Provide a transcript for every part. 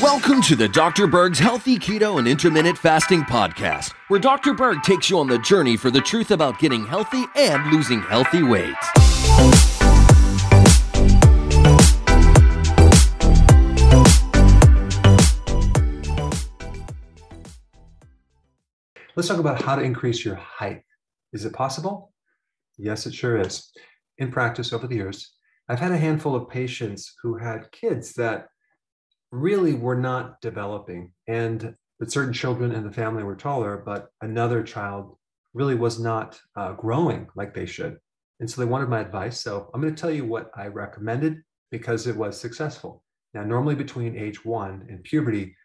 Welcome to the Dr. Berg's Healthy Keto and Intermittent Fasting Podcast, where Dr. Berg takes you on the journey for the truth about getting healthy and losing healthy weight. Let's talk about how to increase your height. Is it possible? Yes, it sure is. In practice over the years, I've had a handful of patients who had kids that really were not developing, and that certain children in the family were taller, but another child really was not uh, growing like they should. And so they wanted my advice. So I'm going to tell you what I recommended because it was successful. Now, normally between age one and puberty,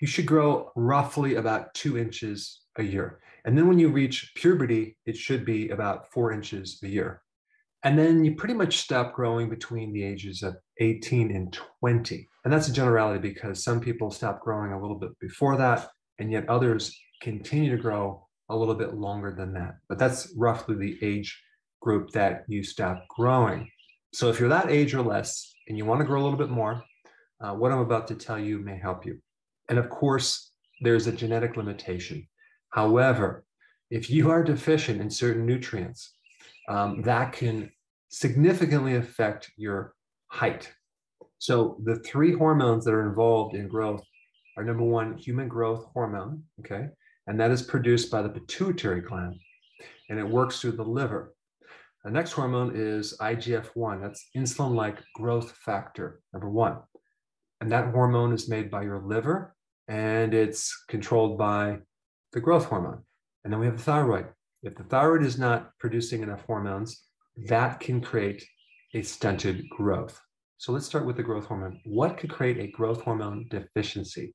you should grow roughly about two inches a year. And then when you reach puberty, it should be about four inches a year. And then you pretty much stop growing between the ages of 18 and 20. And that's a generality because some people stop growing a little bit before that, and yet others continue to grow a little bit longer than that. But that's roughly the age group that you stop growing. So if you're that age or less and you want to grow a little bit more, uh, what I'm about to tell you may help you. And of course, there's a genetic limitation. However, if you are deficient in certain nutrients, um, that can significantly affect your height. So the three hormones that are involved in growth are number one, human growth hormone, okay, and that is produced by the pituitary gland, and it works through the liver. The next hormone is IGF-1, that's insulin-like growth factor, number one. And that hormone is made by your liver, and it's controlled by the growth hormone. And then we have the thyroid. If the thyroid is not producing enough hormones, that can create a stunted growth. So let's start with the growth hormone. What could create a growth hormone deficiency?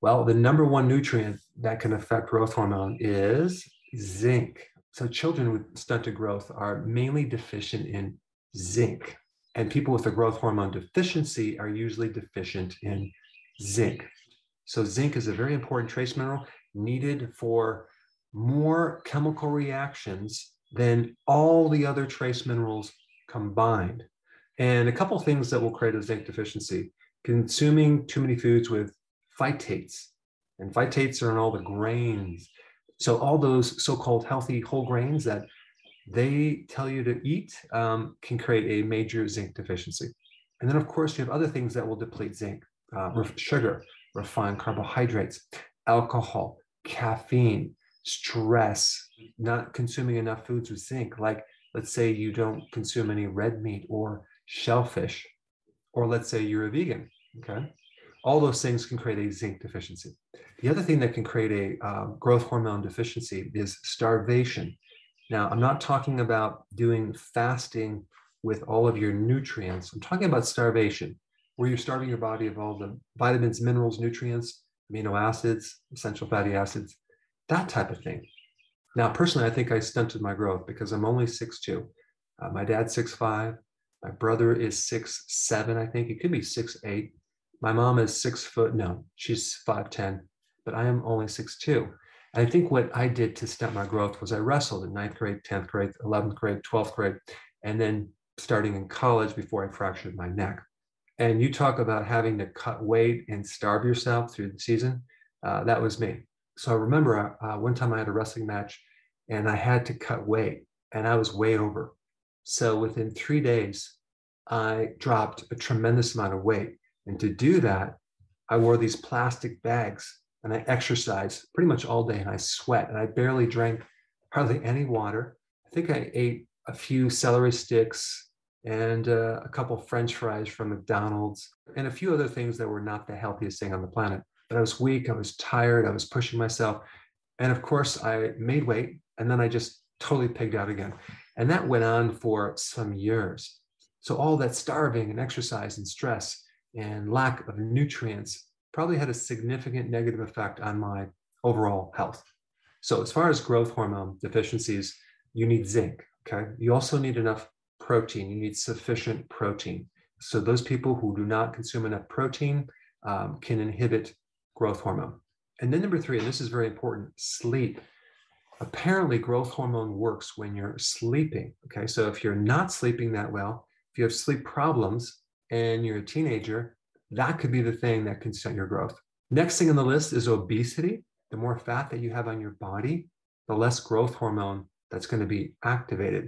Well, the number one nutrient that can affect growth hormone is zinc. So children with stunted growth are mainly deficient in zinc. And people with a growth hormone deficiency are usually deficient in zinc. So zinc is a very important trace mineral needed for more chemical reactions than all the other trace minerals combined. And a couple things that will create a zinc deficiency consuming too many foods with phytates, and phytates are in all the grains. So, all those so called healthy whole grains that they tell you to eat um, can create a major zinc deficiency. And then, of course, you have other things that will deplete zinc uh, sugar, refined carbohydrates, alcohol, caffeine, stress, not consuming enough foods with zinc, like let's say you don't consume any red meat or shellfish, or let's say you're a vegan, okay? All those things can create a zinc deficiency. The other thing that can create a uh, growth hormone deficiency is starvation. Now, I'm not talking about doing fasting with all of your nutrients. I'm talking about starvation, where you're starving your body of all the vitamins, minerals, nutrients, amino acids, essential fatty acids, that type of thing. Now, personally, I think I stunted my growth because I'm only 6'2. Uh, my dad's 6'5. My brother is 6'7, I think. it could be 6'8. My mom is six foot, no, she's 5'10, but I am only 6'2. And I think what I did to stunt my growth was I wrestled in ninth grade, 10th grade, 11th grade, 12th grade, and then starting in college before I fractured my neck. And you talk about having to cut weight and starve yourself through the season. Uh, that was me so I remember uh, one time I had a wrestling match and I had to cut weight and I was way over. So within three days, I dropped a tremendous amount of weight. And to do that, I wore these plastic bags and I exercised pretty much all day and I sweat and I barely drank hardly any water. I think I ate a few celery sticks and uh, a couple French fries from McDonald's and a few other things that were not the healthiest thing on the planet I was weak, I was tired, I was pushing myself. And of course, I made weight and then I just totally pigged out again. And that went on for some years. So, all that starving and exercise and stress and lack of nutrients probably had a significant negative effect on my overall health. So, as far as growth hormone deficiencies, you need zinc. Okay. You also need enough protein. You need sufficient protein. So, those people who do not consume enough protein um, can inhibit growth hormone. And then number three, and this is very important, sleep. Apparently, growth hormone works when you're sleeping. Okay, so if you're not sleeping that well, if you have sleep problems, and you're a teenager, that could be the thing that can stunt your growth. Next thing on the list is obesity. The more fat that you have on your body, the less growth hormone that's going to be activated.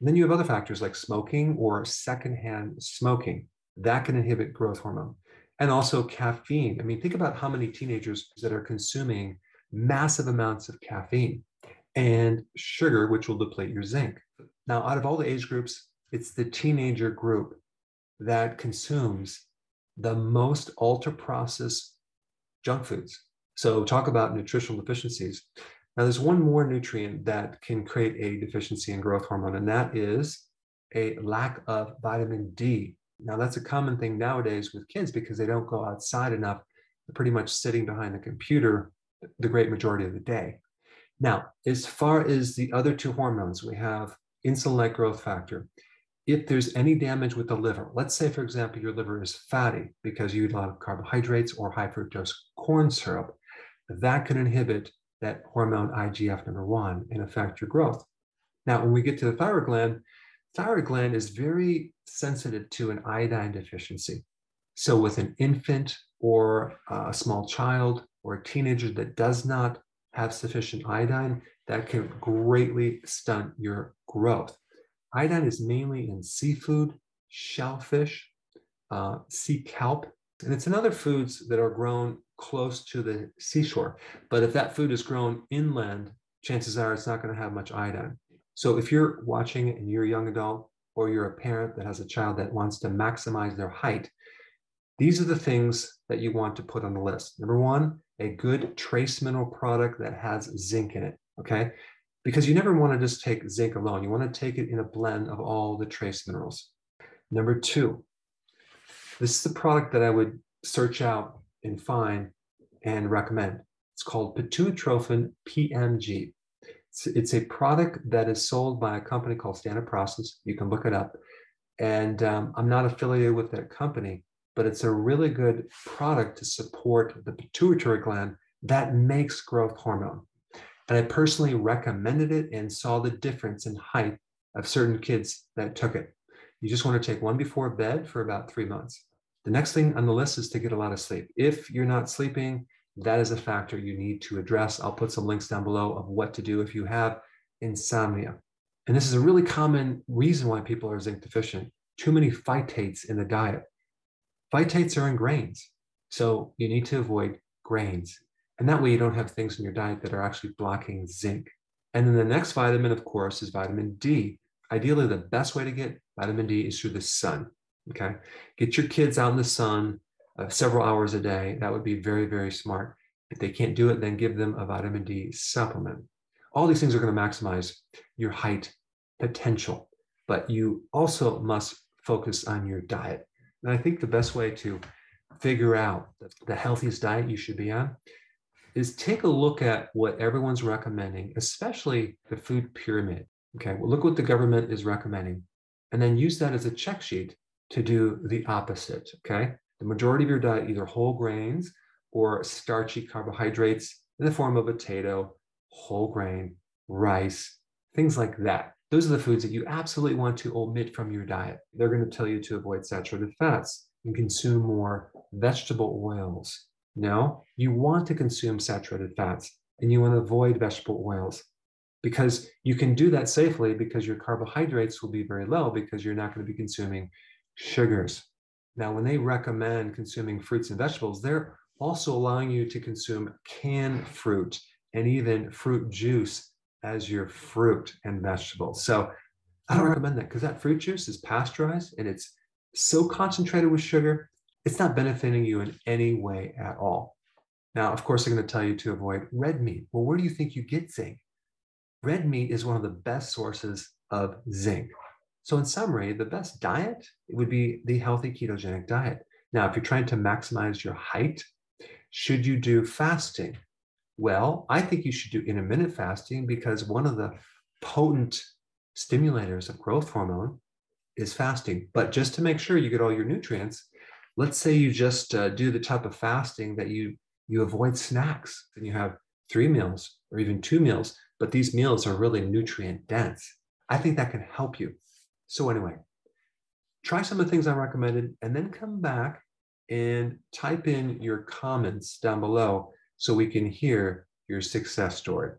And then you have other factors like smoking or secondhand smoking that can inhibit growth hormone. And also caffeine. I mean, think about how many teenagers that are consuming massive amounts of caffeine and sugar, which will deplete your zinc. Now, out of all the age groups, it's the teenager group that consumes the most ultra processed junk foods. So, talk about nutritional deficiencies. Now, there's one more nutrient that can create a deficiency in growth hormone, and that is a lack of vitamin D. Now, that's a common thing nowadays with kids because they don't go outside enough. They're pretty much sitting behind the computer the great majority of the day. Now, as far as the other two hormones, we have insulin like growth factor. If there's any damage with the liver, let's say, for example, your liver is fatty because you eat a lot of carbohydrates or high fructose corn syrup, that can inhibit that hormone IGF number one and affect your growth. Now, when we get to the thyroid gland, thyroid gland is very sensitive to an iodine deficiency. So, with an infant or a small child or a teenager that does not have sufficient iodine, that can greatly stunt your growth. Iodine is mainly in seafood, shellfish, uh, sea kelp, and it's in other foods that are grown close to the seashore. But if that food is grown inland, chances are it's not going to have much iodine. So if you're watching and you're a young adult or you're a parent that has a child that wants to maximize their height, these are the things that you want to put on the list. Number one, a good trace mineral product that has zinc in it. Okay. Because you never want to just take zinc alone. You want to take it in a blend of all the trace minerals. Number two, this is the product that I would search out and find and recommend. It's called Pituitrophin PMG. It's, it's, a product that is sold by a company called Standard Process. You can look it up. And um, I'm not affiliated with that company, but it's a really good product to support the pituitary gland that makes growth hormone. And I personally recommended it and saw the difference in height of certain kids that took it. You just want to take one before bed for about three months. The next thing on the list is to get a lot of sleep. If you're not sleeping, that is a factor you need to address. I'll put some links down below of what to do if you have insomnia. And this is a really common reason why people are zinc deficient. Too many phytates in the diet. Phytates are in grains. So you need to avoid grains. And that way you don't have things in your diet that are actually blocking zinc. And then the next vitamin, of course, is vitamin D. Ideally, the best way to get vitamin D is through the sun. Okay. Get your kids out in the sun uh, several hours a day. That would be very, very smart. If they can't do it, then give them a vitamin D supplement. All these things are going to maximize your height potential, but you also must focus on your diet. And I think the best way to figure out the healthiest diet you should be on is take a look at what everyone's recommending, especially the food pyramid. Okay, well, look what the government is recommending, and then use that as a check sheet to do the opposite. Okay. The majority of your diet, either whole grains or starchy carbohydrates in the form of potato, whole grain, rice, things like that. Those are the foods that you absolutely want to omit from your diet. They're going to tell you to avoid saturated fats and consume more vegetable oils. No, you want to consume saturated fats and you want to avoid vegetable oils because you can do that safely because your carbohydrates will be very low because you're not going to be consuming sugars. Now, when they recommend consuming fruits and vegetables, they're also allowing you to consume canned fruit and even fruit juice as your fruit and vegetables. So I don't recommend that because that fruit juice is pasteurized and it's so concentrated with sugar, it's not benefiting you in any way at all. Now, of course, they're going to tell you to avoid red meat. Well, where do you think you get zinc? Red meat is one of the best sources of zinc. So, in summary, the best diet would be the healthy ketogenic diet. Now, if you're trying to maximize your height, should you do fasting? Well, I think you should do intermittent fasting because one of the potent stimulators of growth hormone is fasting. But just to make sure you get all your nutrients, let's say you just uh, do the type of fasting that you you avoid snacks and you have three meals or even two meals, but these meals are really nutrient dense. I think that can help you. So, anyway, try some of the things I recommended, and then come back and type in your comments down below so we can hear your success story.